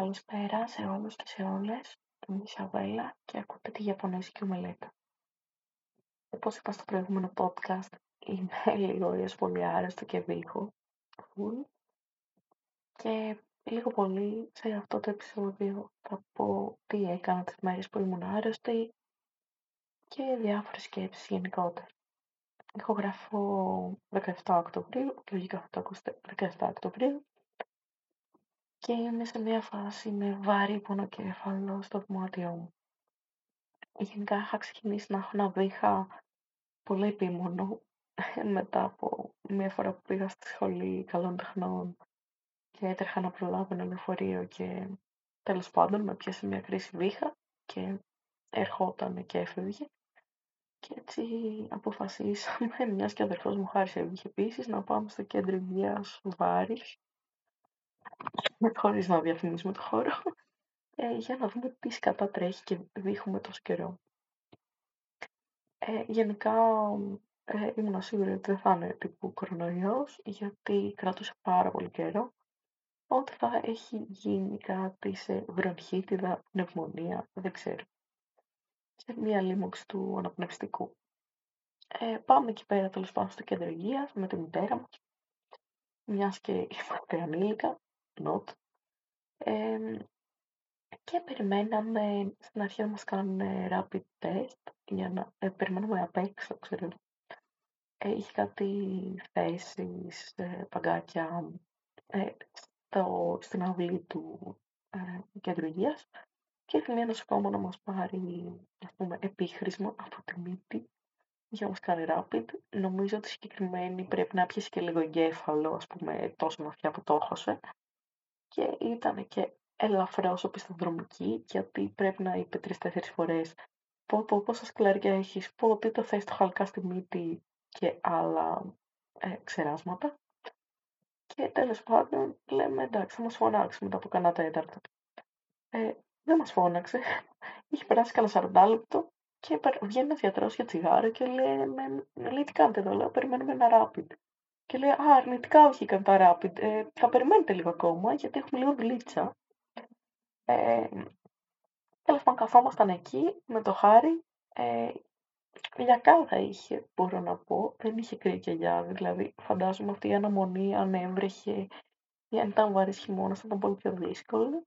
Καλησπέρα σε όλους και σε όλες. Είμαι η Ισαβέλα και ακούτε τη Ιαπωνέζικη Ομελέτα. Όπως είπα στο προηγούμενο podcast, είμαι λίγο ίως πολύ άρρωστο και βήχο. Και λίγο πολύ σε αυτό το επεισόδιο θα πω τι έκανα τις μέρες που ήμουν άρρωστη και διάφορες σκέψεις γενικότερα. Έχω γράφω 17 Οκτωβρίου, λογικά θα το ακούσετε 17 Οκτωβρίου και είμαι σε μια φάση με βάρη πονοκέφαλο στο δωμάτιό μου. Γενικά είχα ξεκινήσει να έχω ένα βήχα πολύ επίμονο μετά από μια φορά που πήγα στη σχολή καλών τεχνών και έτρεχα να προλάβω ένα λεωφορείο και τέλος πάντων με πιάσε μια κρίση βήχα και ερχόταν και έφευγε. Και έτσι αποφασίσαμε, μιας και ο αδερφός μου χάρισε επίσης, να πάμε στο κέντρο υγείας Βάρης χωρίς να διαφημίσουμε το χώρο, ε, για να δούμε τι σκατά τρέχει και δείχνουμε τόσο καιρό. Ε, γενικά ε, ήμουν σίγουρη ότι δεν θα είναι τύπου κορονοϊός, γιατί κρατούσε πάρα πολύ καιρό. Ότι θα έχει γίνει κάτι σε βρονχίτιδα, πνευμονία, δεν ξέρω. Και μία λίμωξη του αναπνευστικού. Ε, πάμε εκεί πέρα τέλος πάντων στο κέντρο υγείας με τη μητέρα μας. Μιας και είμαστε ανήλικα, not. και περιμέναμε στην αρχή να μας κάνουν rapid test για να ε, περιμένουμε απ' έξω, ξέρω. Ε, είχε κάτι θέσεις, ε, παγκάκια ε, στο, στην αυλή του ε, κέντρου υγείας και ήρθε μια νοσοκόμα να μας πάρει, ας πούμε, επίχρησμα από τη μύτη για να μας κάνει rapid. Νομίζω ότι συγκεκριμένη πρέπει να πιέσει και λίγο εγκέφαλο, ας πούμε, τόσο βαθιά που το έχωσε και ήταν και ελαφρώς οπισθοδρομική, γιατί πρέπει να είπε τρεις-τέσσερις φορές πω πω πόσα σκλαριά έχεις, πω τι το θες το χαλκά στη μύτη και άλλα ε, ξεράσματα. Και τέλος πάντων λέμε εντάξει θα μας φωνάξει μετά από κανένα τέταρτο. Ε, δεν μας φώναξε. Είχε περάσει κανένα 40 λεπτό και βγαίνει ένας γιατρός για τσιγάρο και λέει, λέει τι κάνετε εδώ, λέω, περιμένουμε ένα rapid. Και λέει, Α, αρνητικά βγήκαν τα rapid. Ε, θα περιμένετε λίγο ακόμα, γιατί έχουμε λίγο δουλίτσα. Ε, Τέλος πάντων, καθόμασταν εκεί με το χάρι. Ε, θα είχε, μπορώ να πω. Δεν είχε κρύο και Δηλαδή, φαντάζομαι αυτή η αναμονή, αν έβρεχε ή αν ήταν βαρύς χειμώνας, θα ήταν πολύ πιο δύσκολο.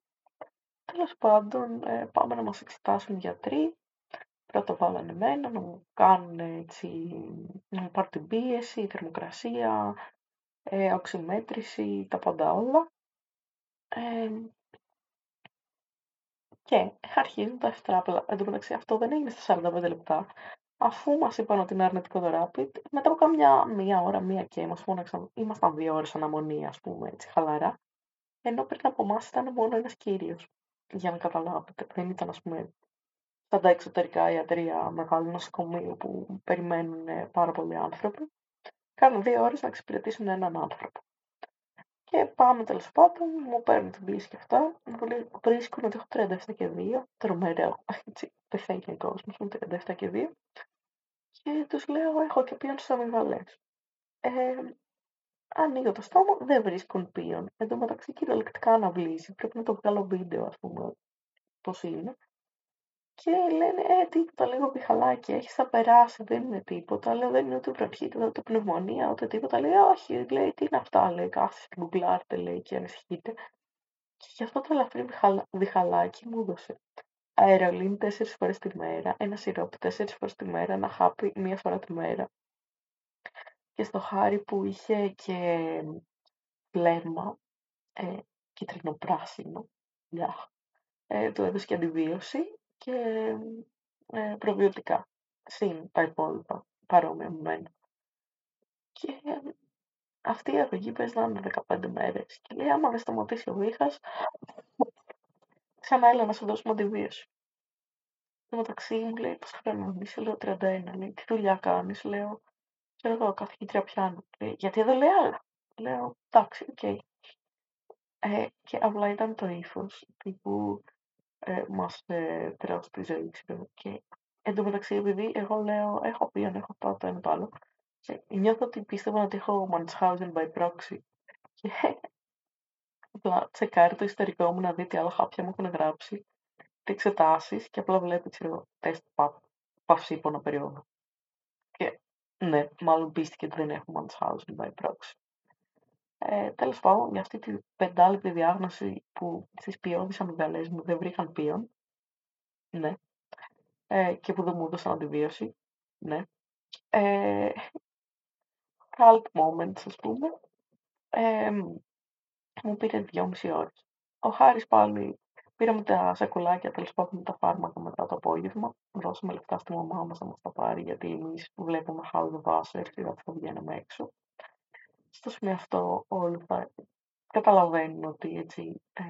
Τέλος πάντων, ε, πάμε να μας εξετάσουν οι γιατροί. Πρώτα βάλανε εμένα να μου κάνουν έτσι, να μου πάρουν την πίεση, η θερμοκρασία, ε, οξυμέτρηση, τα πάντα όλα. Ε, και αρχίζουν τα ευτράπλα. Εν τω μεταξύ αυτό δεν έγινε στα 45 λεπτά. Αφού μας είπαν ότι είναι αρνητικό το rapid, μετά από κάμια μία ώρα, μία και μα φώναξαν, ήμασταν δύο ώρες αναμονή, ας πούμε, έτσι χαλαρά. Ενώ πριν από εμάς ήταν μόνο ένας κύριος. Για να καταλάβετε. Δεν ήταν, ας πούμε, στα τα εξωτερικά ιατρία μεγάλου νοσοκομείου που περιμένουν πάρα πολλοί άνθρωποι. Κάνουν δύο ώρες να εξυπηρετήσουν έναν άνθρωπο. Και πάμε τέλος πάντων, μου παίρνουν την πίεση και αυτά. Μου βρίσκουν ότι έχω 37 και 2. Τρομερό. Έτσι, πεθαίνει ο κόσμος μου 37 και 2. Και τους λέω: Έχω και πίον στις αμυγδαλές. Ε, ανοίγω το στόμα, δεν βρίσκουν πίον. Εν τω μεταξύ κυριολεκτικά αναβλύζει. Πρέπει να το βγάλω βίντεο, ας πούμε, πώς είναι. Και λένε, ε, τίποτα, λίγο πιχαλάκι έχεις, θα περάσει, δεν είναι τίποτα. Λέω, δεν είναι ούτε βροχή, ούτε πνευμονία, ούτε τίποτα. Λέει, όχι, λέει, τι είναι αυτά, λέει, κάθεστε στην γκουγκλάρτε, λέει, και ανησυχείτε. Και γι' αυτό το ελαφρύ διχαλάκι μου έδωσε αερολίνη τέσσερις φορές τη μέρα, ένα σιρόπι τέσσερις φορές τη μέρα, ένα χάπι μία φορά τη μέρα. Και στο χάρι που είχε και φλέμμα, ε, κίτρινο-πράσινο, ε, του έδωσε και αντιβίωση και ε, προβιωτικά. Συν τα υπόλοιπα παρόμοια με μένα. Και αυτή η αρρωγή παίζει να είναι 15 μέρες. Και λέει, άμα δεν σταματήσει ο βήχας, ξανά έλα να σου δώσουμε αντιβίωση. Στο μεταξύ μου λέει, πώς χρόνο είσαι, λέω 31. Λέει, τι δουλειά κάνεις, λέω, ξέρω εγώ, καθηγήτρια πιάνω. Λέει, γιατί εδώ λέει άλλα. Λέω, εντάξει, OK. Okay. Ε, και απλά ήταν το ύφος τύπου ε, μας ε, περάσει τη ζωή, ξέρω. Και εν τω μεταξύ, επειδή εγώ λέω, έχω πει αν έχω το, το ένα το άλλο, και νιώθω ότι πίστευα ότι έχω Munchausen by proxy. Και απλά τσεκάρει το ιστορικό μου να δει τι άλλα χάπια μου έχουν γράψει, τι εξετάσεις και απλά βλέπει, ξέρω, τεστ παυσίπονα περίοδο. Και ναι, μάλλον πίστηκε ότι δεν έχουμε Munchausen by proxy. Ε, Τέλος πάντων, για αυτή την πεντάλεπτη διάγνωση που στις ποιόδει αμυγδαλέ μου δεν βρήκαν πίον, ναι, ε, και που δεν μου έδωσαν αντιβίωση, ναι. Ε, cult moments, ας πούμε. Ε, μου πήρε δυόμιση ώρες. Ο Χάρης πάλι πήραμε τα σακουλάκια, τέλος πάντων τα φάρμακα μετά το απόγευμα. Δώσαμε λεφτά στη μαμά μας να μας τα πάρει, γιατί εμείς βλέπουμε How the Wasser και θα βγαίνουμε έξω. Στο σημείο αυτό όλοι θα καταλαβαίνουν ότι έτσι ε,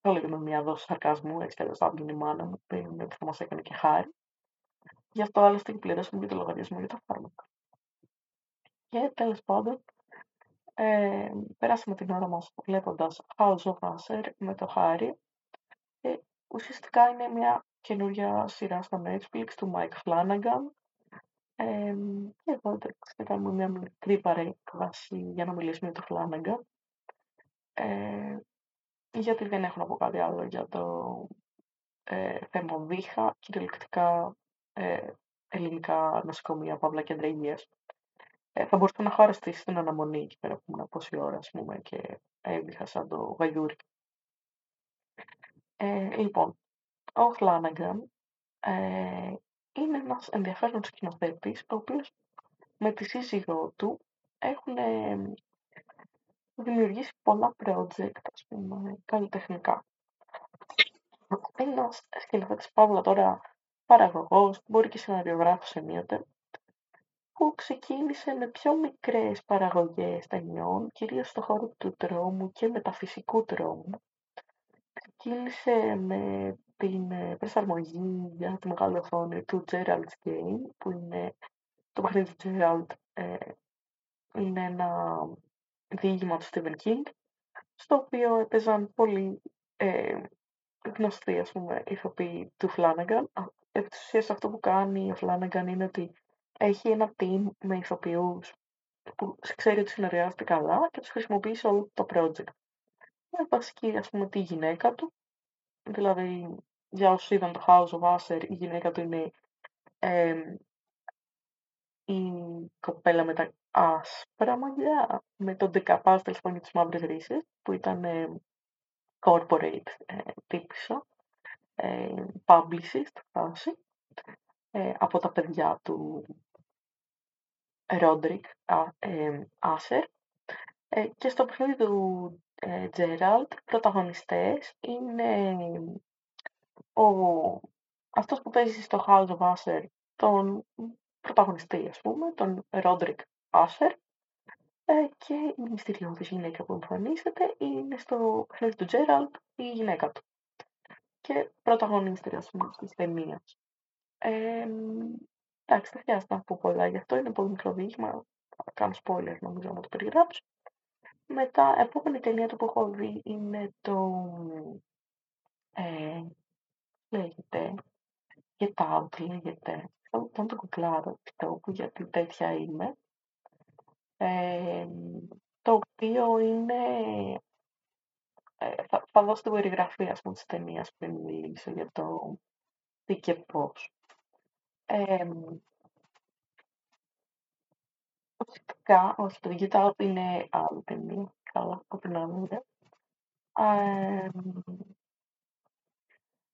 το λέγαμε μια δόση σαρκασμού, έτσι κι θα η μάνα μου, που ότι θα μας έκανε και χάρη. Γι' αυτό άλλωστε και πληρώσαμε και το λογαριασμό για τα φάρμακα. Και τέλος πάντων, ε, περάσαμε την ώρα μας βλέποντας House of Usher με το Χάρη. Ε, ουσιαστικά είναι μια καινούργια σειρά στο Netflix του Mike Flanagan. Ε, και εδώ θα κάνουμε μια μικρή παρέκβαση για να μιλήσουμε για το Flanagan. Ε, γιατί δεν έχω να πω κάτι άλλο για το ε, θέμα βήχα, κυριολεκτικά ε, ελληνικά νοσοκομεία, παύλα κέντρα υγείας. Ε, θα μπορούσα να έχω στην αναμονή εκεί πέρα που ήμουν πόση ώρα, ας πούμε, και έβηχα σαν το γαϊούρι. Ε, λοιπόν, ο Φλάναγκαν ε, είναι ένας ενδιαφέρον σκηνοθέτης, ο οποίος με τη σύζυγό του έχουν ε, δημιουργήσει πολλά project, ας πούμε, καλλιτεχνικά. Είναι ένας σκηνοθέτης Παύλα τώρα παραγωγός, μπορεί και σεναριογράφος ενίοτε, που ξεκίνησε με πιο μικρές παραγωγές ταινιών, κυρίως στο χώρο του τρόμου και μεταφυσικού τρόμου. Ξεκίνησε με την ε, προσαρμογή για τη μεγάλη οθόνη του Gerald's Game, που είναι το παιχνίδι του Gerald, ε, είναι ένα διήγημα του Stephen King, στο οποίο έπαιζαν πολύ ε, γνωστοί, ας πούμε, ηθοποιοί του Flanagan. Επί της αυτό που κάνει ο Flanagan είναι ότι έχει ένα team με ηθοποιούς που ξέρει ότι συνεργάζεται καλά και τους χρησιμοποιεί σε όλο το project. Με βασική, ας πούμε, τη γυναίκα του, δηλαδή για όσους είδαν το House of Usher, η γυναίκα του είναι η κοπέλα με τα άσπρα μαλλιά, με τον δεκαπάς τέλος πάντων τις μαύρες ρίσες, που ήταν corporate ε, τύπισσα, ε, publicist φάση, ε, από τα παιδιά του Ρόντρικ Άσερ ε, και στο παιχνίδι του Τζέραλτ πρωταγωνιστές είναι ο, αυτός που παίζει στο House of Usher τον πρωταγωνιστή ας πούμε, τον Ρόντρικ Άσερ ε, και η μυστηριώδης γυναίκα που εμφανίζεται είναι στο παιχνίδι του Τζέραλτ η γυναίκα του και πρωταγωνίστρια ας πούμε της ταινίας. Ε, Εντάξει, δεν χρειάζεται να πω πολλά γι' αυτό. Είναι πολύ μικρό δείγμα. Θα κάνω spoiler νομίζω να το περιγράψω. Μετά, επόμενη ταινία του που έχω δει είναι το. Ε, λέγεται. Get Out λέγεται. Θα το κουκλάρω αυτό που γιατί τέτοια είμαι. Ε, το οποίο είναι. Ε, θα, θα δώσω την περιγραφή ας πούμε της ταινίας πριν μιλήσω για το τι και πώς. Ε, ουσιαστικά, όχι, το Get είναι άλλη ταινία. Καλά, από την άλλη.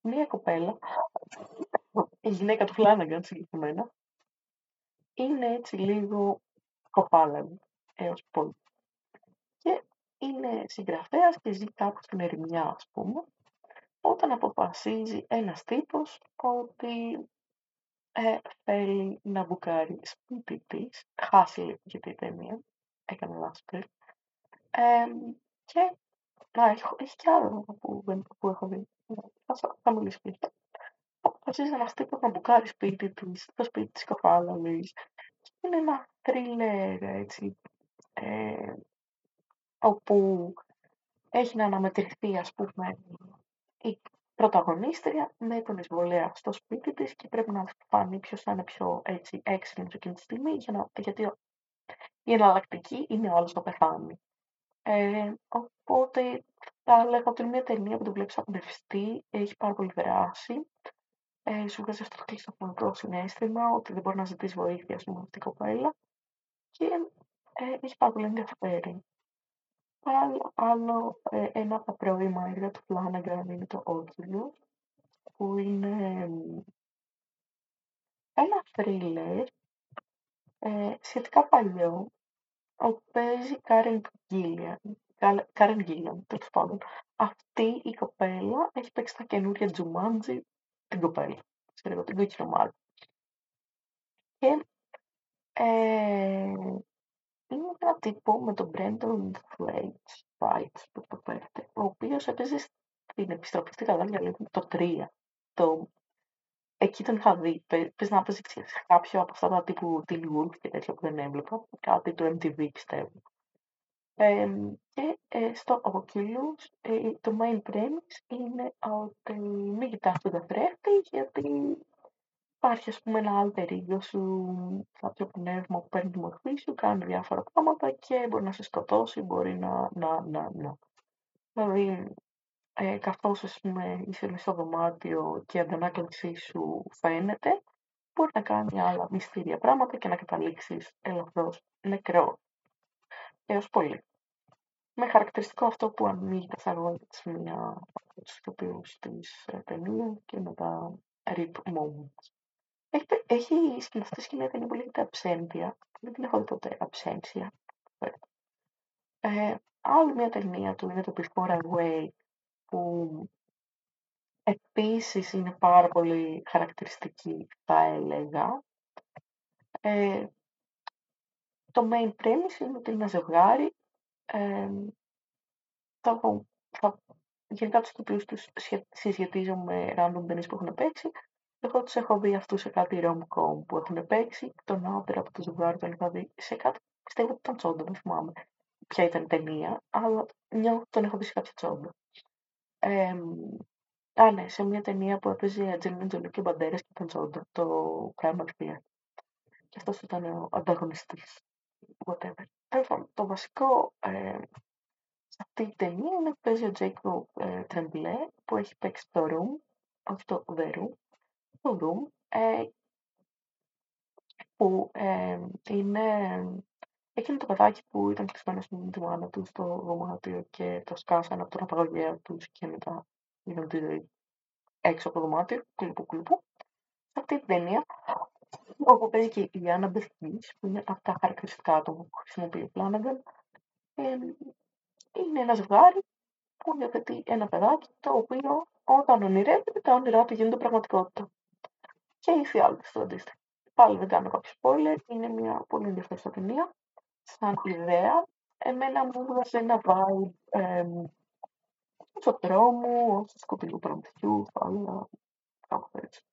Μία κοπέλα, η γυναίκα του Φλάναγκαν συγκεκριμένα, είναι έτσι λίγο κοπάλαβη έως πολύ. Και είναι συγγραφέας και ζει κάπου στην ερημιά, ας πούμε, όταν αποφασίζει ένας τύπος ότι ε, θέλει να μπουκάρει σπίτι τη. Χάσει γιατί η ταινία. Έκανε λάθος ε, και να, έχει, έχει κι άλλο που, που έχω δει. Θα, θα μιλήσω και αυτό. Αποφασίζει ένα τύπο να μπουκάρεις σπίτι της, το σπίτι της κοφάλαλη. Είναι ένα θρίλερ έτσι. Ε, όπου έχει να αναμετρηθεί ας πούμε η πρωταγωνίστρια με τον εισβολέα στο σπίτι της και πρέπει να φανεί ποιος θα είναι πιο έτσι έξυπνος εκείνη τη στιγμή για να, γιατί η εναλλακτική είναι ο άλλος να πεθάνει. Ε, οπότε θα έλεγα ότι είναι μια ταινία που την βλέπεις απνευστή, έχει πάρα πολύ δράση, ε, σου βγάζει αυτό το κλειστοφωνικό συνέστημα, ότι δεν μπορεί να ζητήσει βοήθεια, ας πούμε, αυτή η κοπέλα και ε, έχει πάρα πολύ ενδιαφέρον. Άλλο, άλλο ε, ένα από τα πρώιμα έργα του Flanagan είναι το Oculus, που είναι ένα θρίλερ ε, σχετικά παλιό, όπου παίζει Karen Gillian. Karen Gillian, τέλο πάντων. Αυτή η κοπέλα έχει παίξει τα καινούργια Jumanji την κοπέλα. Ξέρω εγώ, την κόκκινο μάλλον. Και ε, είναι ένα τύπο με τον Brandon Thwaites, που το πέφτει, ο οποίος έπαιζε στην επιστροφή στη Γαλλία το 3. Το... Εκεί τον είχα δει. Πες να παίζει κάποιο από αυτά τα τύπου Teen Wolf και τέτοια που δεν έβλεπα. Κάτι του MTV πιστεύω. Ε, και ε, στο Oculus ε, το main premise είναι ότι μην κοιτάς τον καθρέφτη γιατί υπάρχει ας πούμε ένα alter ego σου, κάποιο πνεύμα που παίρνει τη μορφή σου, κάνει διάφορα πράγματα και μπορεί να σε σκοτώσει, μπορεί να, να, να, να. Δηλαδή, ε, καθώς ας πούμε είσαι μέσα στο δωμάτιο και η αντανάκλασή σου φαίνεται, μπορεί να κάνει άλλα μυστήρια πράγματα και να καταλήξεις ελαφρώς νεκρό. Έως πολύ. Με χαρακτηριστικό αυτό που ανοίγει τα σαγόνια της μία από τους ηθοποιούς της ε, ταινία και με τα rip moments. Έχει, έχει σκηνοθετήσει και μια ταινία που λέγεται Αψέντια. Δεν την έχω δει ποτέ. Αψένσια. Ε, άλλη μια ταινία του είναι το Before Away που επίσης είναι πάρα πολύ χαρακτηριστική θα έλεγα. Ε, το main premise είναι ότι είναι ένα ζευγάρι ε, το, θα, γενικά τους τοπίους τους συσχετίζω με random ταινίες που έχουν παίξει εγώ τους έχω δει αυτούς σε κάτι rom-com που έχουν παίξει, τον άντρα από το ζευγάρι τον είχα δει σε κάτι, πιστεύω ότι ήταν τσόντα, δεν θυμάμαι ποια ήταν η ταινία, αλλά νιώθω τον έχω δει σε κάποια τσόντα. Ε, α, ναι, σε μια ταινία που έπαιζε η Ατζελίνα Τζολί και Μπαντέρας και ήταν τσόντα, το Primal Fear. Και αυτός ήταν ο ανταγωνιστής. Whatever. Τέλος το βασικό ε, σε αυτή την ταινία είναι που παίζει ο Τζέικο ε, Τρεμπλέ που έχει παίξει το Room, αυτό το The Room, το Room, ε, που ε, είναι Εκείνο το παιδάκι που ήταν κλεισμένο στην τη μάνα του στο δωμάτιο και το σκάσανε από τον απαγωγέα τους και μετά είδαν τη ζωή έξω από το δωμάτιο, κλουπού κλουπού. Σε αυτή την ταινία, όπου παίζει και η Άννα Μπεθμής, που είναι από τα χαρακτηριστικά του που χρησιμοποιεί ο Φλάνναγκαν, ε, είναι ένας ζευγάρι που υιοθετεί ένα παιδάκι το οποίο όταν ονειρεύεται τα όνειρά του γίνονται πραγματικότητα. Και η φιάλτη στο αντίστοιχο. Πάλι δεν κάνω κάποιο spoiler, είναι μια πολύ ενδιαφέρουσα ταινία σαν ιδέα, εμένα μου έδωσε ένα vibe ε, στο δρόμο, στο σκοτεινού προμηθειού, αλλά κάπου έτσι.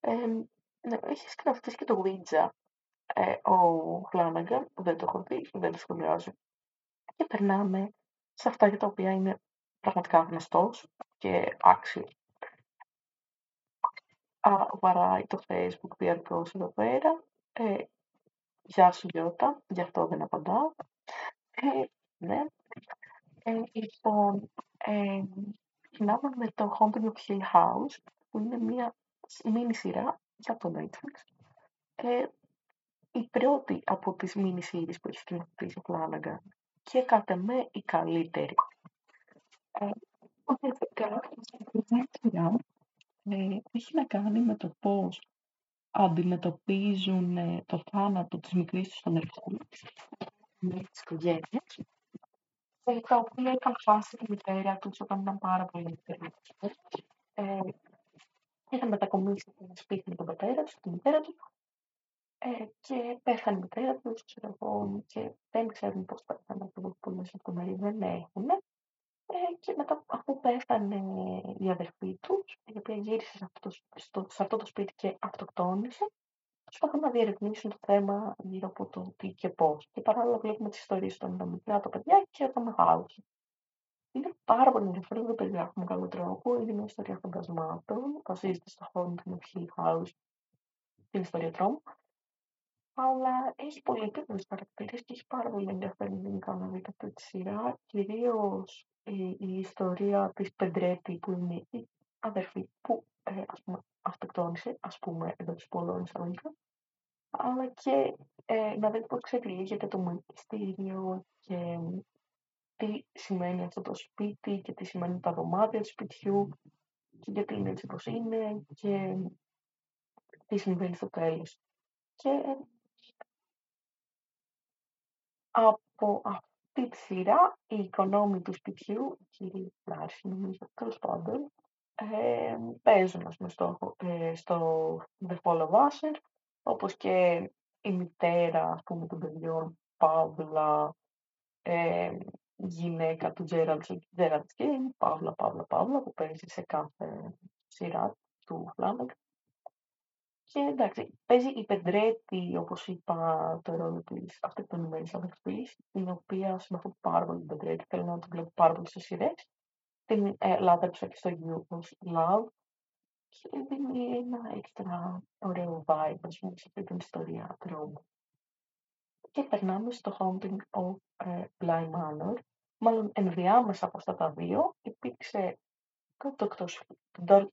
Ε, ναι, έχει σκηνοθετήσει και το Ouija ε, ο Φλάναγκαν, δεν το έχω δει, δεν το σχολιάζω. Και περνάμε σε αυτά για τα οποία είναι πραγματικά γνωστός και άξιος. Α, βαράει το facebook διαρκώς εδώ πέρα. Ε, Γεια σου Γιώτα, γι' αυτό δεν απαντάω. Ε, ναι. Ε, λοιπόν, ε, ξεκινάμε με το Haunting of Hill House, που είναι μια μίνι σειρά για το Netflix. Ε, η πρώτη από τις μίνι σειρές που έχει σκηνοθετήσει ο Flanagan και κατά με η καλύτερη. Ε, ε, έχει να κάνει με το πώς αντιμετωπίζουν ε, το θάνατο της μικρής τους αδερφού με της οικογένειας, ε, τα οποία είχαν χάσει τη μητέρα τους όταν ήταν πάρα πολύ μικρή. Ε, είχαν μετακομίσει στο σπίτι με τον πατέρα τους, τη μητέρα τους, ε, και πέθανε η μητέρα τους, ξέρω εγώ, και δεν ξέρουν πώς πέθανε ακριβώς πολλές λεπτομέρειες, δεν έχουν. Ε, και μετά, αφού πέθανε η αδερφή τους, η οποία γύρισε σε αυτός, στο, σε αυτό το σπίτι και αυτοκτόνησε, προσπαθούν να διερευνήσουν το θέμα γύρω από το τι και πώς. Και παράλληλα βλέπουμε τις ιστορίες των μικρά τα παιδιά και των μεγάλων. Είναι πάρα πολύ ενδιαφέρον, δεν περιγράφουμε καλό τρόπο. Είναι μια ιστορία φαντασμάτων, βασίζεται στο Haunting of Hill House, την ιστορία τρόμου. αλλά έχει πολύ επίπεδους χαρακτήρες και έχει πάρα πολύ ενδιαφέρον γενικά να δείτε αυτή τη σειρά, κυρίως η, η ιστορία της Πεντρέτη που είναι η αδερφή που ε, ας πούμε, αυτοκτόνησε, ας πούμε, εδώ της πολλών εισαγωγικά, αλλά και ε, να δείτε πώς ξετυλίγεται το μυστήριο και τι σημαίνει αυτό το σπίτι και τι σημαίνει τα δωμάτια του σπιτιού και γιατί είναι έτσι όπως είναι και τι συμβαίνει στο τέλος. Και από αυτή τη σειρά η οικονόμη του σπιτιού, η κυρία Λάρση νομίζω, τέλος πάντων, ε, παίζουν ας πούμε, στο, ε, στο The Fall of Usher, όπως και η μητέρα ας πούμε, των παιδιών, Παύλα, ε, γυναίκα του Gerald, Gerald Game, Παύλα, Παύλα, Παύλα, που παίζει σε κάθε σειρά του Flanagan. Και εντάξει, παίζει η Πεντρέτη, όπως είπα, το ρόλο της αυτοκτονημένη αδερφή, την οποία συμπαθώ πάρα πολύ την Πεντρέτη, θέλω να την βλέπω πάρα πολύ σε σειρές. Την ε, λάτρεψα και στο You Love και δίνει ένα έξτρα ωραίο vibe, ας πούμε, σε αυτή την ιστορία τρόμου. Και περνάμε στο Haunting of uh, Bly Manor. Μάλλον ενδιάμεσα από αυτά τα δύο υπήρξε το Dr.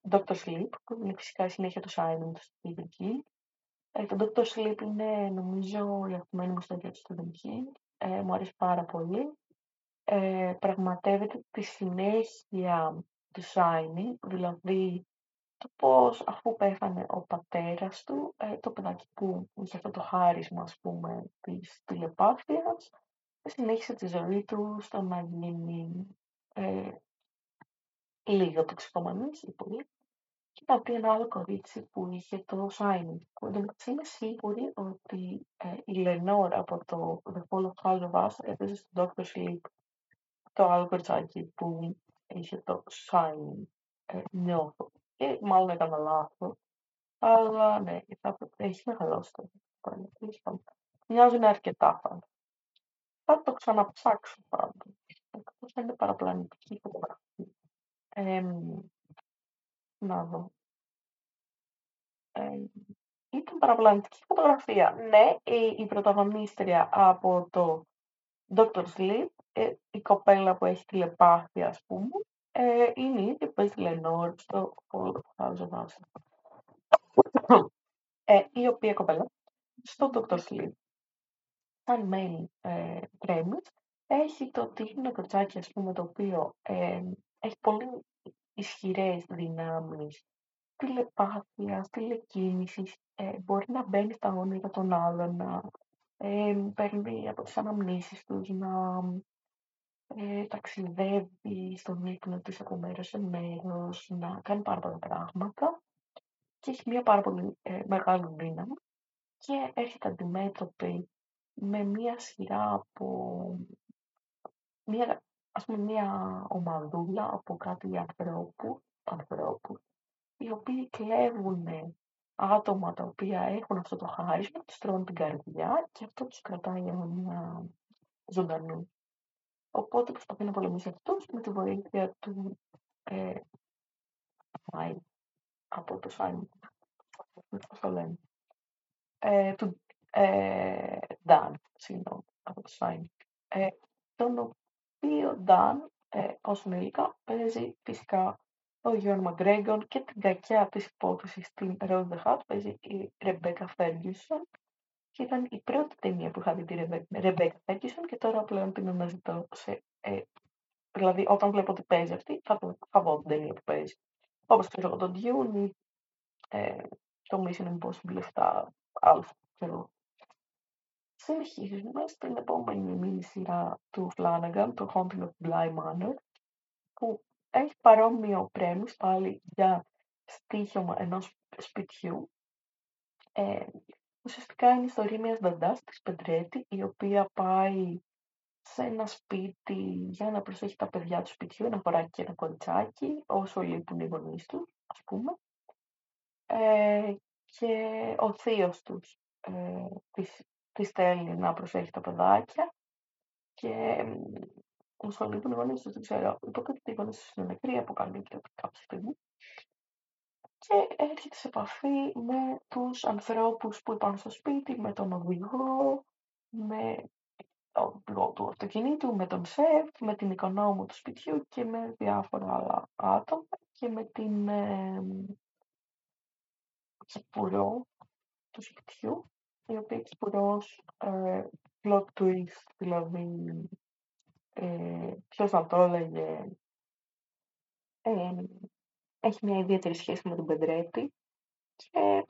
Dr. Sleep, που είναι φυσικά η συνέχεια του Silent του Stephen King. Ε, το Dr. Sleep είναι νομίζω η αγαπημένη μου ιστορία του Stephen King. Ε, μου αρέσει πάρα πολύ. Ε, πραγματεύεται τη συνέχεια του Shining, δηλαδή το πώς αφού πέθανε ο πατέρας του, ε, το παιδάκι που είχε αυτό το χάρισμα ας πούμε της τηλεπάθειας, συνέχισε τη ζωή του στο να γίνει ε, λίγο τοξικομανής ή πολύ και να βρει ένα άλλο κορίτσι που είχε το Shining. Που εντωμεταξύ είμαι σίγουρη ότι ε, η Λενόρ από το The Fall of House of Us έπαιζε στο Doctor Sleep το άλλο κοριτσάκι που είχε το Shining. Ε, νιώθω. Και μάλλον έκανα λάθος. Αλλά ναι, θα, έχει μεγαλώσει το Μοιάζουν αρκετά πάντα. Θα το ξαναψάξω πάντως. Εκτός είναι παραπλανητική φωτογραφία. Ε, να δω. Ε, ήταν παραπλανητική φωτογραφία. Ναι, η, η πρωταγωνίστρια από το Dr. Sleep, ε, η κοπέλα που έχει τηλεπάθεια, ας πούμε, ε, είναι η ίδια που παίζει Λενόρ στο House of Us. ε, η οποία κοπέλα στο Dr. Sleep, σαν main ε, έχει το τύχινο κορτσάκι, ας πούμε, το οποίο ε, έχει πολύ ισχυρές δυνάμεις τηλεπάθειας, τηλεκίνησης, ε, μπορεί να μπαίνει στα όνειρα των άλλων, να ε, παίρνει από τις αναμνήσεις τους, να ε, ταξιδεύει στον ύπνο της από μέρος σε μέρος, να κάνει πάρα πολλά πράγματα και έχει μια πάρα πολύ ε, μεγάλη δύναμη και έρχεται αντιμέτωπη με μια σειρά από μια, ας πούμε, μια ομαδούλα από κάτι ανθρώπου, ανθρώπου, οι οποίοι κλέβουν άτομα τα οποία έχουν αυτό το χάρισμα, τους τρώνε την καρδιά και αυτό τους κρατάει μια ζωντανή. Οπότε προσπαθεί να πολεμήσει αυτούς με τη βοήθεια του ε, από το Σάιν, πώς το λένε, ε, του ε, Dan, συγγνώμη, από το Σάιν, ε, τον οποίο Dan, ε, ως ενήλικα, παίζει φυσικά ο Γιώργο Μαγκρέγκον και την κακιά της υπόθεσης στην Rose the Hat παίζει η Ρεμπέκα Φέργκισον και ήταν η πρώτη ταινία που είχα δει τη Ρεμπέκα Φέργκισον και τώρα πλέον την αναζητώ σε. Ε, δηλαδή, όταν βλέπω ότι παίζει αυτή, θα, θα δω την ταινία που παίζει. Όπως ξέρω εγώ, τον Dune ε, το Mission Impossible 7 αλφα, ξέρω. Συνεχίζουμε στην επόμενη μήνυ σειρά του Flanagan, το Haunting of Bly Manor, που έχει παρόμοιο πρέμις πάλι για στοίχημα ενός σπιτιού. Ε, ουσιαστικά είναι η ιστορία μιας δαντάς της Πεντρέτη, η οποία πάει σε ένα σπίτι για να προσέχει τα παιδιά του σπιτιού, ένα χωράκι και ένα κοριτσάκι, όσο λείπουν οι γονείς του, ας πούμε. Ε, και ο θείος τους ε, της, της στέλνει να προσέχει τα παιδάκια και όσο λείπουν οι γονείς τους, δεν ξέρω. Υποτίθεται οι γονείς τους είναι νεκροί, αποκαλύπτεται κάποια στιγμή. Και έρχεται σε επαφή με τους ανθρώπους που υπάρχουν στο σπίτι, με τον οδηγό, με τον οδηγό του αυτοκινήτου, με τον σεφ, με την οικονόμου του σπιτιού και με διάφορα άλλα άτομα και με την ε, κυπουρό του σπιτιού, η οποία κυπουρός ε, plot twist, δηλαδή ε, ποιος να το έλεγε, ε, έχει μια ιδιαίτερη σχέση με τον Πεντρέτη και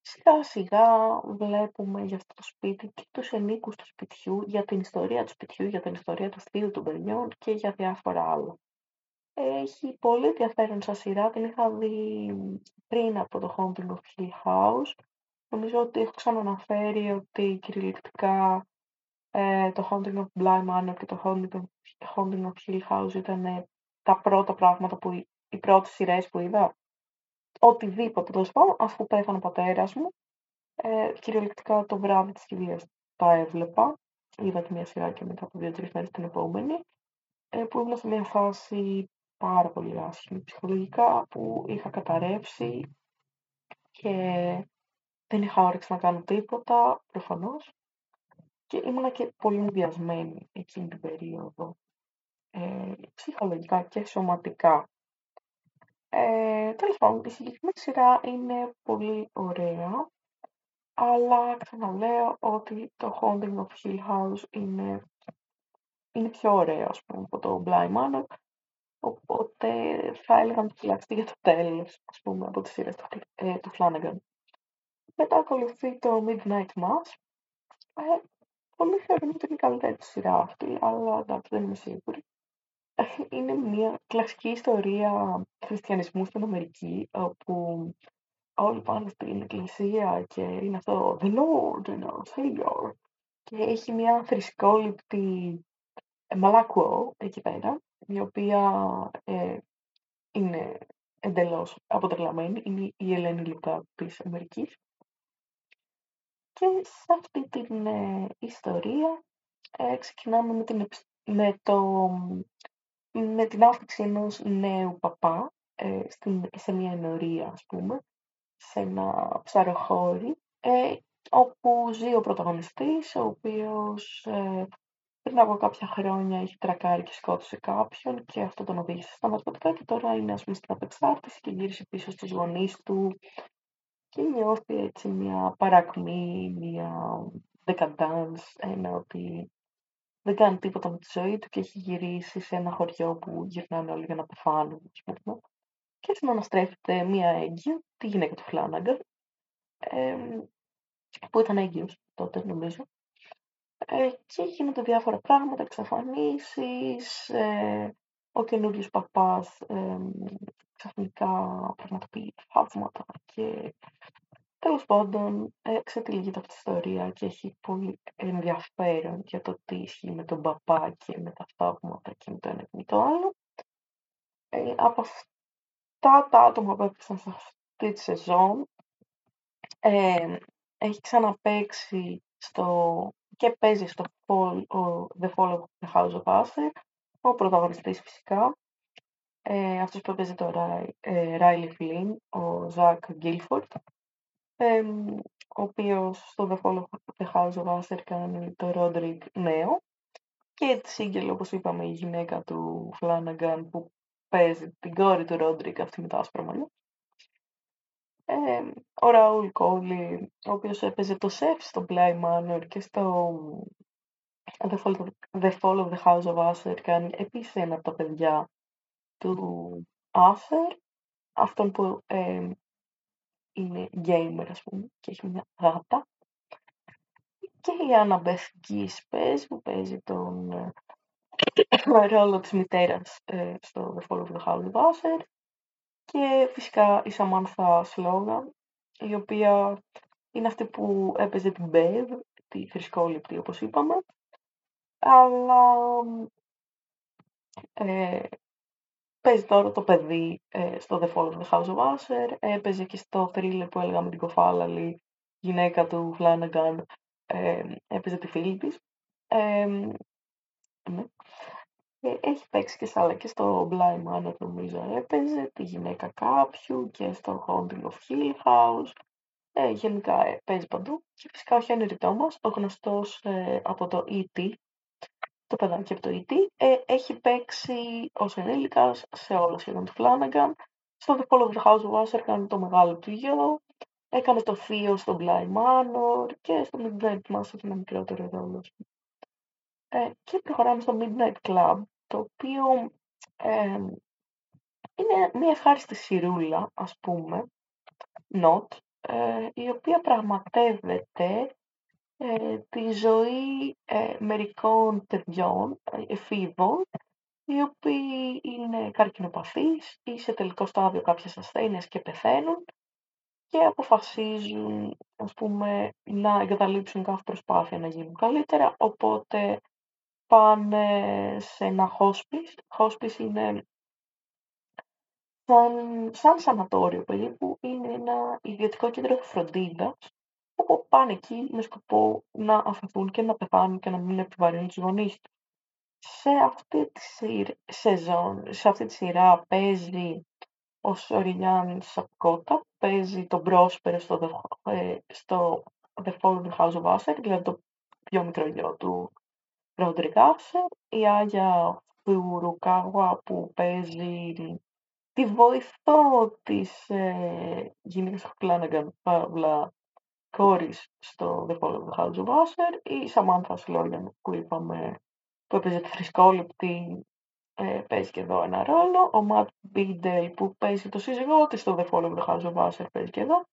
σιγά σιγά βλέπουμε για αυτό το σπίτι και τους ενίκους του σπιτιού, για την ιστορία του σπιτιού, για την ιστορία του θείου των παιδιών και για διάφορα άλλα. Έχει πολύ ενδιαφέρον σαν σειρά, την είχα δει πριν από το Haunting of Hill House. Νομίζω ότι έχω ξαναναφέρει ότι κυριολεκτικά ε, το Haunting of Bly Manor και το Haunting of, Haunting of Hill House ήταν τα πρώτα πράγματα που οι πρώτες σειρές που είδα. Οτιδήποτε τέλος πάντων, αφού πέθανε ο πατέρας μου, ε, κυριολεκτικά το βράδυ της κηδείας τα έβλεπα. Είδα τη μία σειρά και μετά από δύο-τρεις μέρες την επόμενη. Ε, που ήμουν σε μια φάση πάρα πολύ άσχημη ψυχολογικά, που είχα καταρρεύσει και δεν είχα όρεξη να κάνω τίποτα, προφανώς. Και ήμουνα και πολύ ενδιασμένη εκείνη την περίοδο, ε, ψυχολογικά και σωματικά. Ε, τέλος πάντων, η συγκεκριμένη σειρά είναι πολύ ωραία, αλλά ξαναλέω ότι το Haunting of Hill House είναι, είναι πιο ωραίο, ας πούμε, από το Bly Manor, οπότε θα έλεγα να το φυλάξετε για το τέλος, ας πούμε, από τις σειρές του, ε, του Flanagan. Μετά ακολουθεί το Midnight Mass. Ε, πολλοί θεωρούν ότι είναι η καλύτερη της σειρά αυτή, αλλά εντάξει, δεν είμαι σίγουρη. Είναι μια κλασική ιστορία χριστιανισμού στην Αμερική, όπου όλοι πάνε στην εκκλησία και είναι αυτό «The Lord είναι ο Savior» και έχει μια θρησκόληπτη μαλάκουο εκεί πέρα, η οποία ε, είναι εντελώς αποτρελαμένη, είναι η Ελένη Λουκά της Αμερικής. Και σε αυτή την ε, ιστορία ε, ξεκινάμε με την, με το με την άφηξη ενός νέου παπά ε, στην, σε μια ενορία, ας πούμε, σε ένα ψαροχώρι, ε, όπου ζει ο πρωταγωνιστής, ο οποίος ε, πριν από κάποια χρόνια έχει τρακάρει και σκότωσε κάποιον και αυτό τον οδήγησε στα ναρκωτικά και τώρα είναι ας πούμε στην απεξάρτηση και γύρισε πίσω στους γονείς του και νιώθει έτσι μια παρακμή, μια decadence, ένα ότι δεν κάνει τίποτα με τη ζωή του και έχει γυρίσει σε ένα χωριό που γυρνάνε όλοι για να πεθάνουν, ας πούμε. Και συναναστρέφεται μία έγκυο, τη γυναίκα του Φλάναγκα, ε, που ήταν έγκυος τότε, νομίζω. Ε, και γίνονται διάφορα πράγματα, εξαφανίσεις, ε, ο καινούριος παπάς ε, ξαφνικά πραγματοποιεί θαύματα και Τέλος πάντων, ε, ξετυλίγεται αυτή η ιστορία και έχει πολύ ενδιαφέρον για το τι ισχύει με τον παπά και με τα θαύματα και με το ένα και με το άλλο. Ε, από αυτά τα άτομα που έπαιξαν σε αυτή τη σεζόν, ε, έχει ξαναπαίξει στο, και παίζει στο Fall, ο, The Fall of the House of Usher, ο πρωταγωνιστής φυσικά, ε, αυτός που έπαιζε το Riley Flynn, ο Ζακ Γκίλφορντ, ο οποίος στο The Fall of the House of Usher κάνει το Roderick νέο και τη Σίγκελ, όπως είπαμε, η γυναίκα του Flanagan που παίζει την κόρη του Roderick, αυτή με τα άσπρα μαλλιά. ο Ραούλ Κόλλι, ο οποίος έπαιζε το σεφ στο Bly Manor και στο The Fall, of, the Fall of the House of Usher κάνει επίσης ένα από τα παιδιά του Usher, αυτόν που είναι gamer, ας πούμε, και έχει μια γάτα. Και η Άννα Μπεθ παίζει, που παίζει τον ε, ρόλο της μητέρας ε, στο The Fall of the House of Και φυσικά η Σαμάνθα Σλόγαν, η οποία είναι αυτή που έπαιζε την Bev, τη θρησκόληπτη όπως είπαμε. Αλλά ε, Παίζει τώρα το παιδί ε, στο The Fall of the House of Usher, έπαιζε και στο thriller που έλεγα με την κοφάλαλη γυναίκα του Flanagan, ε, έπαιζε τη φίλη της. Ε, ναι. Και έχει παίξει και, άλλα, και στο Blind Manor νομίζω έπαιζε, τη γυναίκα κάποιου και στο Haunting of Hill House. Ε, γενικά ε, παίζει παντού. Και φυσικά ο Henry Thomas, ο γνωστός ε, από το E.T., το παιδάκι από το E.T., ε, έχει παίξει ως ενήλικας σε όλα σχεδόν του Flanagan. Στο The Fall of the House of Usher κάνει το μεγάλο του γιο, έκανε το θείο στο Bly Manor και στο Midnight Mass έχει ένα μικρότερο ρόλο. Ε, και προχωράμε στο Midnight Club, το οποίο ε, είναι μια ευχάριστη σιρούλα, ας πούμε, not, ε, η οποία πραγματεύεται ε, τη ζωή ε, μερικών παιδιών, εφήβων, οι οποίοι είναι καρκινοπαθείς ή σε τελικό στάδιο κάποιες ασθένειες και πεθαίνουν και αποφασίζουν, ας πούμε, να εγκαταλείψουν κάθε προσπάθεια να γίνουν καλύτερα, οπότε πάνε σε ένα hospice. Hospice είναι σαν, σαν σανατόριο περίπου, είναι ένα ιδιωτικό κέντρο φροντίδας, όπου πάνε εκεί με σκοπό να αφαιθούν και να πεθάνουν και να μην επιβαρύνουν τους γονείς τους. Σε αυτή τη σειρά, σε αυτή τη σειρά παίζει ο Σοριάν Σαπκότα, παίζει τον πρόσπερο στο, The, ε, στο The Fallen House of Usher, δηλαδή το πιο μικρό γιο του Ρόντρικ Usher, η Άγια Φουρουκάγουα που παίζει τη βοηθό της ε, γυναίκας του Φλάνεγκαν, παύλα κόρης στο The Fall of the House of Usher, η Σαμάνθα Σλόγιαν που είπαμε που έπαιζε τη θρησκόληπτη ε, παίζει και εδώ ένα ρόλο. Ο Ματ Μπίντελ που παίζει το σύζυγό της στο The Fall of the House of Usher παίζει και εδώ.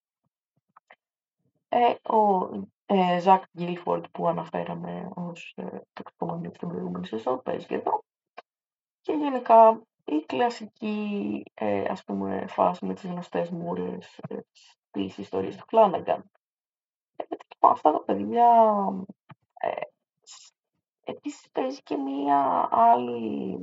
Ε, ο ε, Ζακ Γκίλφορντ που αναφέραμε ως ε, τοξικομανία στην προηγούμενη σεζόν παίζει και εδώ. Και γενικά η κλασική ε, ας πούμε φάση με τις γνωστές μούρες ε, της ιστορίας του Φλάναγκαν. Ε, αυτά τα παιδιά ε, επίσης παίζει και μία άλλη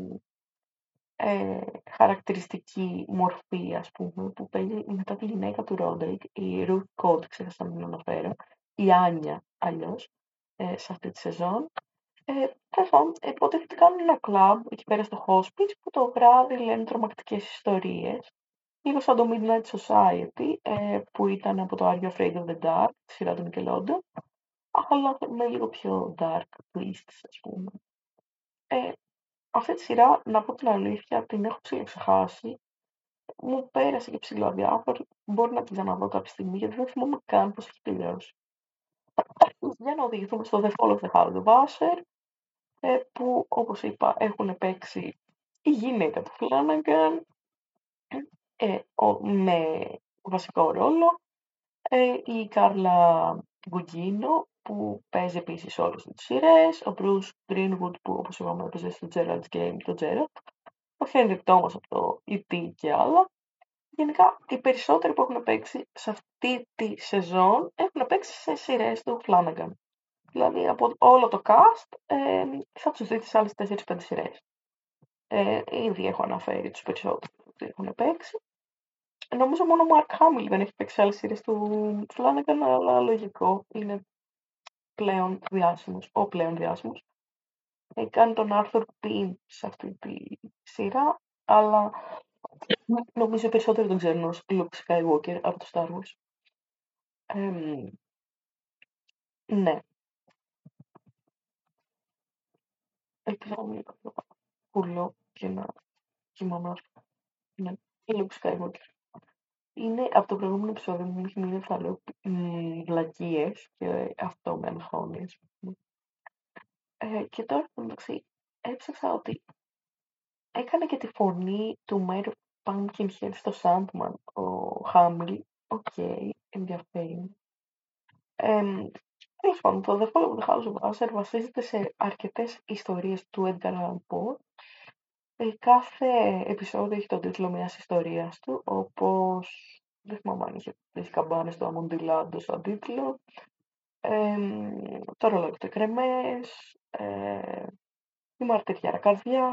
ε, χαρακτηριστική μορφή, ας πούμε, που παίζει μετά τη γυναίκα του Ρόντρικ, η Ruth Code, ξέχασα να μην αναφέρω, η Άνια αλλιώς, ε, σε αυτή τη σεζόν. Ε, Τέλος ε, υποτίθεται κάνουν ένα κλαμπ εκεί πέρα στο hospice που το βράδυ λένε τρομακτικές ιστορίες. Λίγο σαν το Midnight Society ε, που ήταν από το Are You Afraid of the Dark, τη σειρά του Nickelodeon, αλλά με λίγο πιο dark twists, ας πούμε. Ε, αυτή τη σειρά, να πω την αλήθεια, την έχω ξεχάσει. Μου πέρασε και ψηλό αδιάφορο. Μπορεί να την ξαναδώ κάποια στιγμή, γιατί δεν θυμάμαι καν πώς έχει τελειώσει. Για να οδηγηθούμε στο The Fall of the House of Usher, ε, που όπως είπα έχουν παίξει η γυναίκα του Flanagan ε, με βασικό ρόλο, ε, η Κάρλα Γκουγκίνο που παίζει επίσης όλες τις σειρές, ο Bruce Greenwood που όπως είπαμε έπαιζε στο Gerald's Game, το Gerald, ο Henry Thomas από το E.T. και άλλα. Γενικά, οι περισσότεροι που έχουν παίξει σε αυτή τη σεζόν έχουν παίξει σε σειρές του Flanagan. Δηλαδή, από όλο το cast ε, θα τους δείτε σε άλλες 4-5 σειρές. Ε, ήδη έχω αναφέρει τους περισσότερους που έχουν παίξει. Νομίζω μόνο ο Mark Hamill δεν έχει παίξει άλλες σειρές του Flanagan, αλλά λογικό. Είναι πλέον διάσημος, ο πλέον διάσημος. Έχει κάνει τον Arthur Pym σε αυτή τη σειρά, αλλά νομίζω περισσότερο τον ξέρουν ως Luke Skywalker από το Star Wars. ναι. Ελπίζω να μην πουλώ και να κοιμάμαι. Ναι, Luke Skywalker είναι από το προηγούμενο επεισόδιο μου έχει μείνει θα λέω βλακίες και αυτό με αγχώνεις, ε, και τώρα, εντάξει, έψαξα ότι έκανε και τη φωνή του Mayor Pumpkinhead στο Sandman, ο Χάμιλ. OK, okay, ενδιαφέρει. Ε, Τέλος πάντων, το The Fall of the House of Usher βασίζεται σε αρκετές ιστορίες του Edgar Allan Poe ε, κάθε επεισόδιο έχει τον τίτλο μιας ιστορίας του, όπως δεν θυμάμαι αν είχε τις καμπάνες του Αμοντιλάντο σαν τίτλο, ε, το ρολόι του Εκρεμές, ε, η Μαρτυριάρα Καρδιά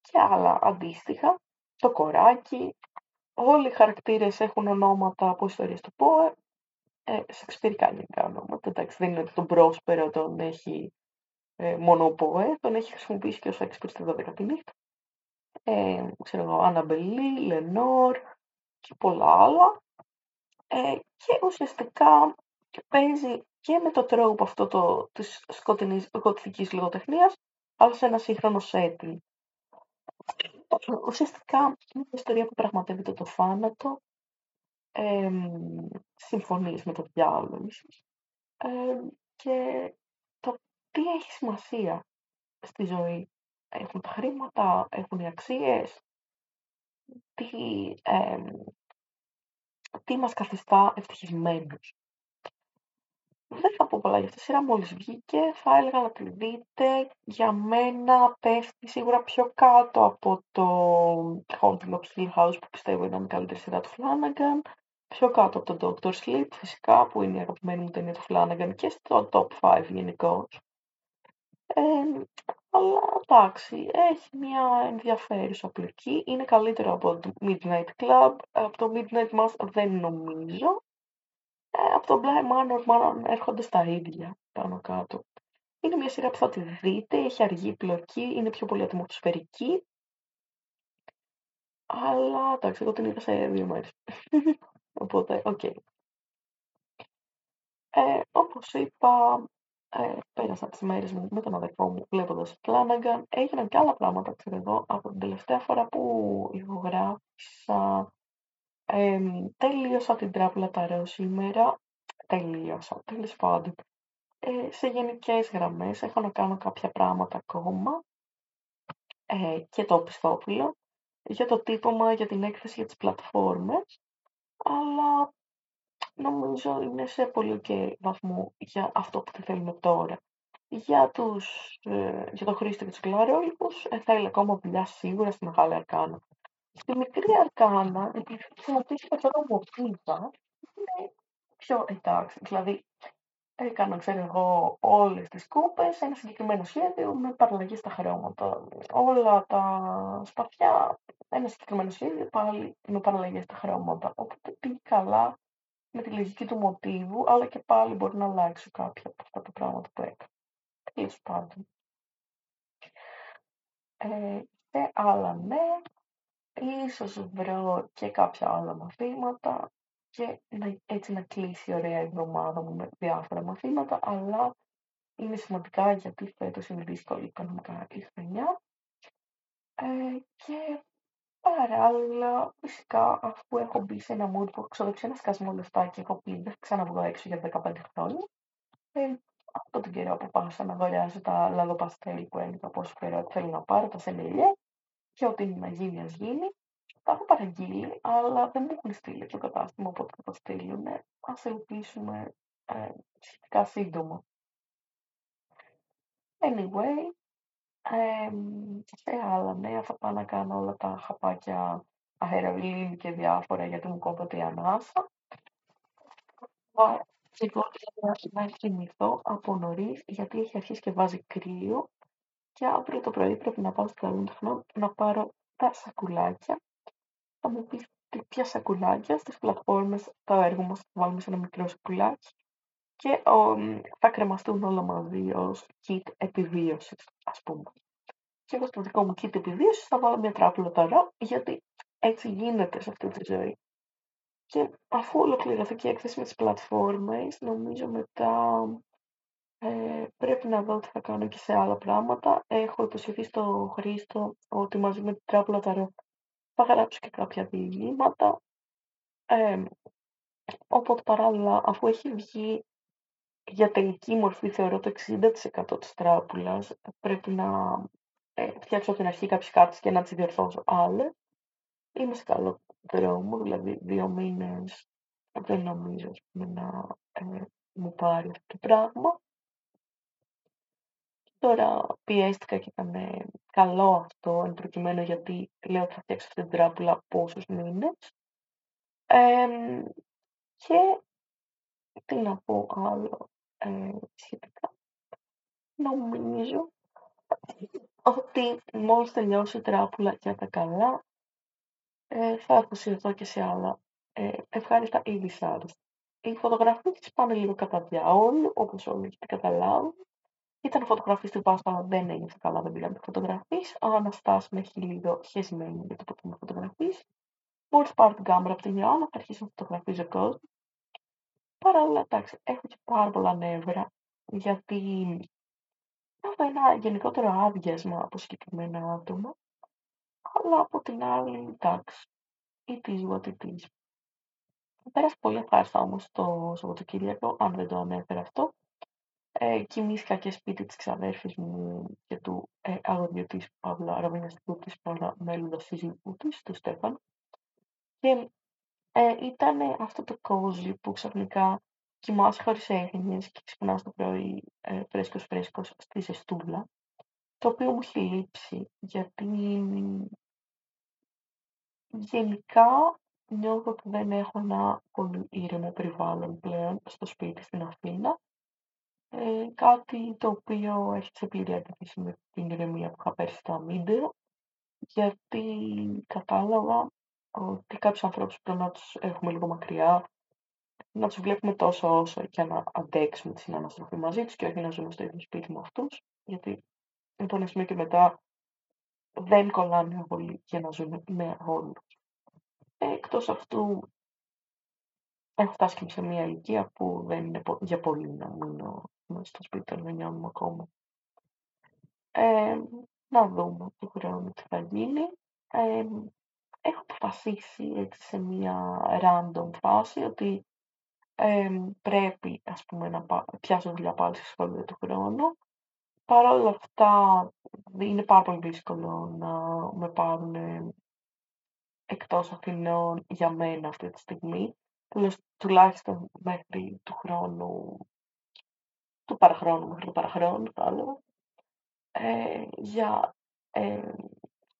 και άλλα αντίστοιχα, το κοράκι. Όλοι οι χαρακτήρες έχουν ονόματα από ιστορίες του ΠΟΕ, ε, σεξπυρικά γενικά ονόματα, εντάξει δεν είναι ότι τον πρόσπερο τον έχει ε, μονοποέ, τον έχει χρησιμοποιήσει και ο Σέξπιρ στη 12η νύχτα. Ε, ξέρω εγώ, Αναμπελή, Λενόρ και πολλά άλλα. Ε, και ουσιαστικά παίζει και με το τρόπο αυτό το, της σκοτεινής γοτθικής λογοτεχνίας, αλλά σε ένα σύγχρονο setting. Ουσιαστικά είναι μια ιστορία που πραγματεύεται το θάνατο, ε, συμφωνείς με το διάλογο ίσως, ε, και το τι έχει σημασία στη ζωή; Έχουν τα χρήματα, έχουν οι αξίες, τι, ε, τι μας καθιστά ευτυχισμένους; Δεν θα πω πολλά για αυτή τη σειρά, μόλις βγήκε, θα έλεγα να τη δείτε. Για μένα πέφτει σίγουρα πιο κάτω από το Haunting of Hill House που πιστεύω ήταν η καλύτερη σειρά του Flanagan. Πιο κάτω από το Doctor Sleep φυσικά που είναι η αγαπημένη μου ταινία του Flanagan και στο top 5 γενικώς. Ε, αλλά εντάξει, έχει μια ενδιαφέρουσα πλοκή. Είναι καλύτερο από το Midnight Club. Από το Midnight Mass δεν νομίζω. Ε, από το Bly Manor μάλλον έρχονται στα ίδια πάνω κάτω. Είναι μια σειρά που θα τη δείτε, έχει αργή πλοκή, είναι πιο πολύ ατμοσφαιρική. Αλλά εντάξει, εγώ την είδα σε δύο μέρες. Οπότε, ok. Okay. Ε, όπως είπα, ε, πέρασα τις μέρες μου με τον αδερφό μου βλέποντας Flanagan. Έγιναν και άλλα πράγματα, ξέρω εγώ, από την τελευταία φορά που ηχογράφησα ε, τελείωσα την τράπουλα ταρό σήμερα. Τελείωσα, τέλος πάντων. Ε, σε γενικές γραμμές έχω να κάνω κάποια πράγματα ακόμα ε, και το πιστόπουλο για το τύπομα, για την έκθεση για τις πλατφόρμες αλλά νομίζω είναι σε πολύ και βαθμό για αυτό που θα θέλουμε τώρα. Για, τους, ε, για το Χρήστο και τους κλαρόλιπους ε, θέλει ακόμα δουλειά σίγουρα στη Μεγάλη Αρκάνα. Στη μικρή αρκάνα, επειδή χρησιμοποιήσει περισσότερο μοτίβα, είναι πιο εντάξει. Δηλαδή, έκανα, ξέρω εγώ, όλες τις κούπες, ένα συγκεκριμένο σχέδιο με παραλλαγή στα χρώματα. Όλα τα σπαθιά, ένα συγκεκριμένο σχέδιο πάλι με παραλλαγή στα χρώματα. Οπότε πήγε καλά με τη λογική του μοτίβου, αλλά και πάλι μπορεί να αλλάξω κάποια από αυτά τα πράγματα που έκανα. Τέλος πάντων. Ε, και άλλα ναι, ίσως βρω και κάποια άλλα μαθήματα και να, έτσι να κλείσει ωραία η εβδομάδα μου με διάφορα μαθήματα, αλλά είναι σημαντικά γιατί φέτος είναι δύσκολη οικονομικά η χρονιά. Ε, και παράλληλα, φυσικά, αφού έχω μπει σε ένα mood που έχω ξοδέψει ένα σκασμό λεφτά και έχω πει δεν θα ξαναβγώ έξω για 15 χρόνια, ε, αυτό τον καιρό που πάσα να αγοράζω τα λαδοπαστέλ που έλεγα πόσο καιρό θέλω να πάρω, τα σελιλιέ, και ό,τι είναι να γίνει, ας γίνει. Τα έχω παραγγείλει, αλλά δεν μου έχουν στείλει το κατάστημα, οπότε θα το στείλουν. Ας ελπίσουμε ε, σχετικά σύντομα. Anyway, ε, σε άλλα νέα θα πάω να κάνω όλα τα χαπάκια αερολίνη και διάφορα γιατί μου κόβεται η ανάσα. Λοιπόν, να κοιμηθώ από νωρίς γιατί έχει αρχίσει και βάζει κρύο και αύριο το πρωί πρέπει να πάω στο Λούντχνο να πάρω τα σακουλάκια. Θα μου πεις ποια σακουλάκια στις πλατφόρμες το έργο μας θα βάλουμε σε ένα μικρό σακουλάκι και ο, θα κρεμαστούν όλα μαζί ως kit επιβίωσης, ας πούμε. Και εγώ στο δικό μου kit επιβίωσης θα βάλω μια τράπουλα τώρα, γιατί έτσι γίνεται σε αυτή τη ζωή. Και αφού ολοκληρωθεί και η έκθεση με τις πλατφόρμες, νομίζω μετά ε, πρέπει να δω τι θα κάνω και σε άλλα πράγματα. Έχω υποσχεθεί στο Χρήστο ότι μαζί με την τράπουλα ταρό θα γράψω και κάποια διηγήματα. Ε, οπότε παράλληλα, αφού έχει βγει για τελική μορφή, θεωρώ το 60% της τράπουλας, πρέπει να ε, φτιάξω από την αρχή κάποιες κάρτες και να τις διορθώσω άλλες. Είμαι σε καλό δρόμο, δηλαδή δύο μήνες δεν νομίζω να ε, μου πάρει αυτό το πράγμα. Τώρα πιέστηκα και ήταν καλό αυτό, εν προκειμένου γιατί λέω ότι θα φτιάξω αυτή την τράπουλα πόσους μήνες. και τι να πω άλλο ε, σχετικά. Νομίζω ότι μόλις τελειώσει η τράπουλα για τα καλά, ε, θα αφοσιωθώ και σε άλλα ε, ευχάριστα ή δυσάρεστα. Οι φωτογραφίες πάνε λίγο κατά διάολο, όπως όλοι έχετε καταλάβει. Ήταν φωτογραφής του Πάσχα, αλλά δεν ένιωθε καλά, δεν πήγαμε φωτογραφής. Ο Αναστάς με έχει λίγο χεσμένη για το που με φωτογραφής. Μόλις πάρω την κάμερα από την Ιωάννα, θα αρχίσω να φωτογραφίζω κόσμο. Παρ' όλα, εντάξει, έχω και πάρα πολλά νεύρα, γιατί έχω ένα γενικότερο άδειασμα από συγκεκριμένα άτομα, αλλά από την άλλη, εντάξει, it is what it is. Πέρασε πολύ ευχάριστα όμως το Σαββατοκύριακο, αν δεν το ανέφερα αυτό. Ε, κοιμήθηκα και σπίτι της ξαδέρφης μου και του ε, αγοριού της Παύλα Ραβιναστικού της μέλλοντα σύζυγου της, του Στέφαν. Και ε, ήταν αυτό το κόζι που ξαφνικά κοιμάσαι χωρίς έγνοιες και ξυπνάς το πρωί ε, φρέσκος φρέσκος στη ζεστούλα, το οποίο μου έχει λείψει γιατί γενικά νιώθω ότι δεν έχω ένα πολύ ήρεμο περιβάλλον πλέον στο σπίτι στην Αθήνα. Ε, κάτι το οποίο έχει σε πλήρη αντίθεση με την ηρεμία που είχα πέρσι στα βίντεο, γιατί κατάλαβα ότι κάποιους ανθρώπους πρέπει να τους έχουμε λίγο μακριά, να τους βλέπουμε τόσο όσο για να αντέξουμε τη συναναστροφή μαζί τους και όχι να ζούμε στο ίδιο σπίτι με αυτούς, γιατί από ένα σημείο και μετά δεν κολλάνε πολύ για να ζούμε με όλους. Εκτός αυτού, έχω φτάσει και σε μια ηλικία που δεν είναι για πολύ να μείνω στο σπίτι των γονιών μου ακόμα. Ε, να δούμε του χρόνου τι θα γίνει. Ε, έχω αποφασίσει έτσι σε μια random φάση ότι ε, πρέπει ας πούμε να πιάσω δουλειά πάλι στη σχολείο του χρόνου. Παρ' όλα αυτά είναι πάρα πολύ δύσκολο να με πάρουν εκτός Αθηνών για μένα αυτή τη στιγμή, τουλάχιστον μέχρι του χρόνου, του παραχρόνου μέχρι του παραχρόνου θα έλεγα, ε, για ε,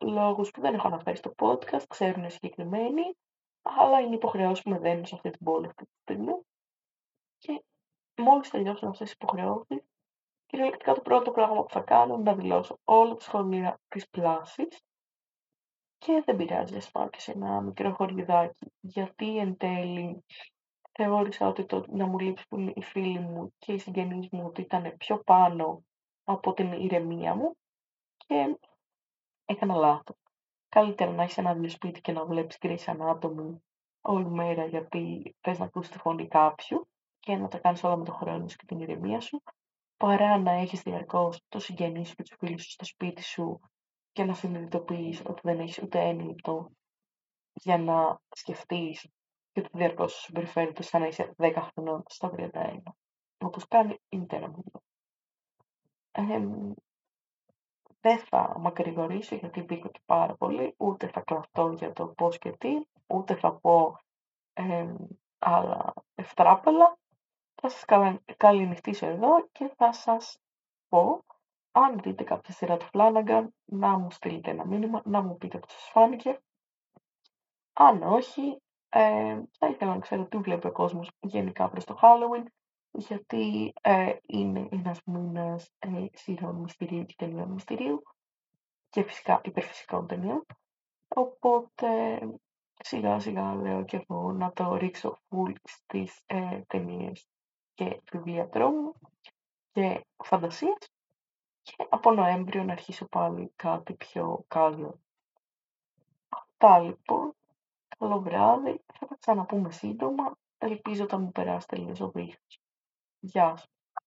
λόγους που δεν έχω αναφέρει στο podcast, ξέρουν συγκεκριμένοι, αλλά είναι υποχρεώσεις που με δένουν σε αυτή την πόλη αυτή τη στιγμή. Και μόλις τελειώσουν αυτές τις υποχρεώσεις, κυριολεκτικά το πρώτο πράγμα που θα κάνω είναι να δηλώσω όλα τα σχολεία της πλάσης και δεν πειράζει, ας πάω και σε ένα μικρό χωριδάκι, γιατί εν τέλει θεώρησα ότι το να μου λείψουν οι φίλοι μου και οι συγγενείς μου ότι ήταν πιο πάνω από την ηρεμία μου και έκανα λάθος. Καλύτερα να έχεις ένα δύο σπίτι και να βλέπεις κρίση ανάτομη όλη μέρα γιατί θες να ακούσεις τη φωνή κάποιου και να τα κάνεις όλα με τον χρόνο σου και την ηρεμία σου, παρά να έχεις διαρκώς το συγγενή σου και τους φίλους σου στο σπίτι σου και να συνειδητοποιείς ότι δεν έχεις ούτε ένα λεπτό για να σκεφτείς και ότι διαρκώς σου συμπεριφέρεται σαν να είσαι 10 χρονών στα 31. Όπως κάνει η μητέρα μου. Ε, δεν θα μακρηγορήσω γιατί μπήκα και πάρα πολύ, ούτε θα κλαφτώ για το πώς και τι, ούτε θα πω ε, άλλα ευτράπελα. Θα σας καληνυχτήσω εδώ και θα σας πω αν δείτε κάποια σειρά του Flanagan, να μου στείλετε ένα μήνυμα, να μου πείτε πώς σας φάνηκε. Αν όχι, ε, θα ήθελα να ξέρω τι βλέπει ο κόσμος γενικά προς το Halloween, γιατί ε, είναι ένας μήνας ε, σειρών μυστηρίου και ταινιών μυστηρίου και φυσικά υπερφυσικών ταινιών. Οπότε σιγά σιγά λέω και εγώ να το ρίξω full στις ε, ταινίες και βιβλία τρόμου και φαντασίες και από Νοέμβριο να αρχίσω πάλι κάτι πιο καλό. Αυτά λοιπόν. Καλό βράδυ. Θα τα ξαναπούμε σύντομα. Ελπίζω ότι θα μου περάσει τελείως ο βήχας. Γεια σας.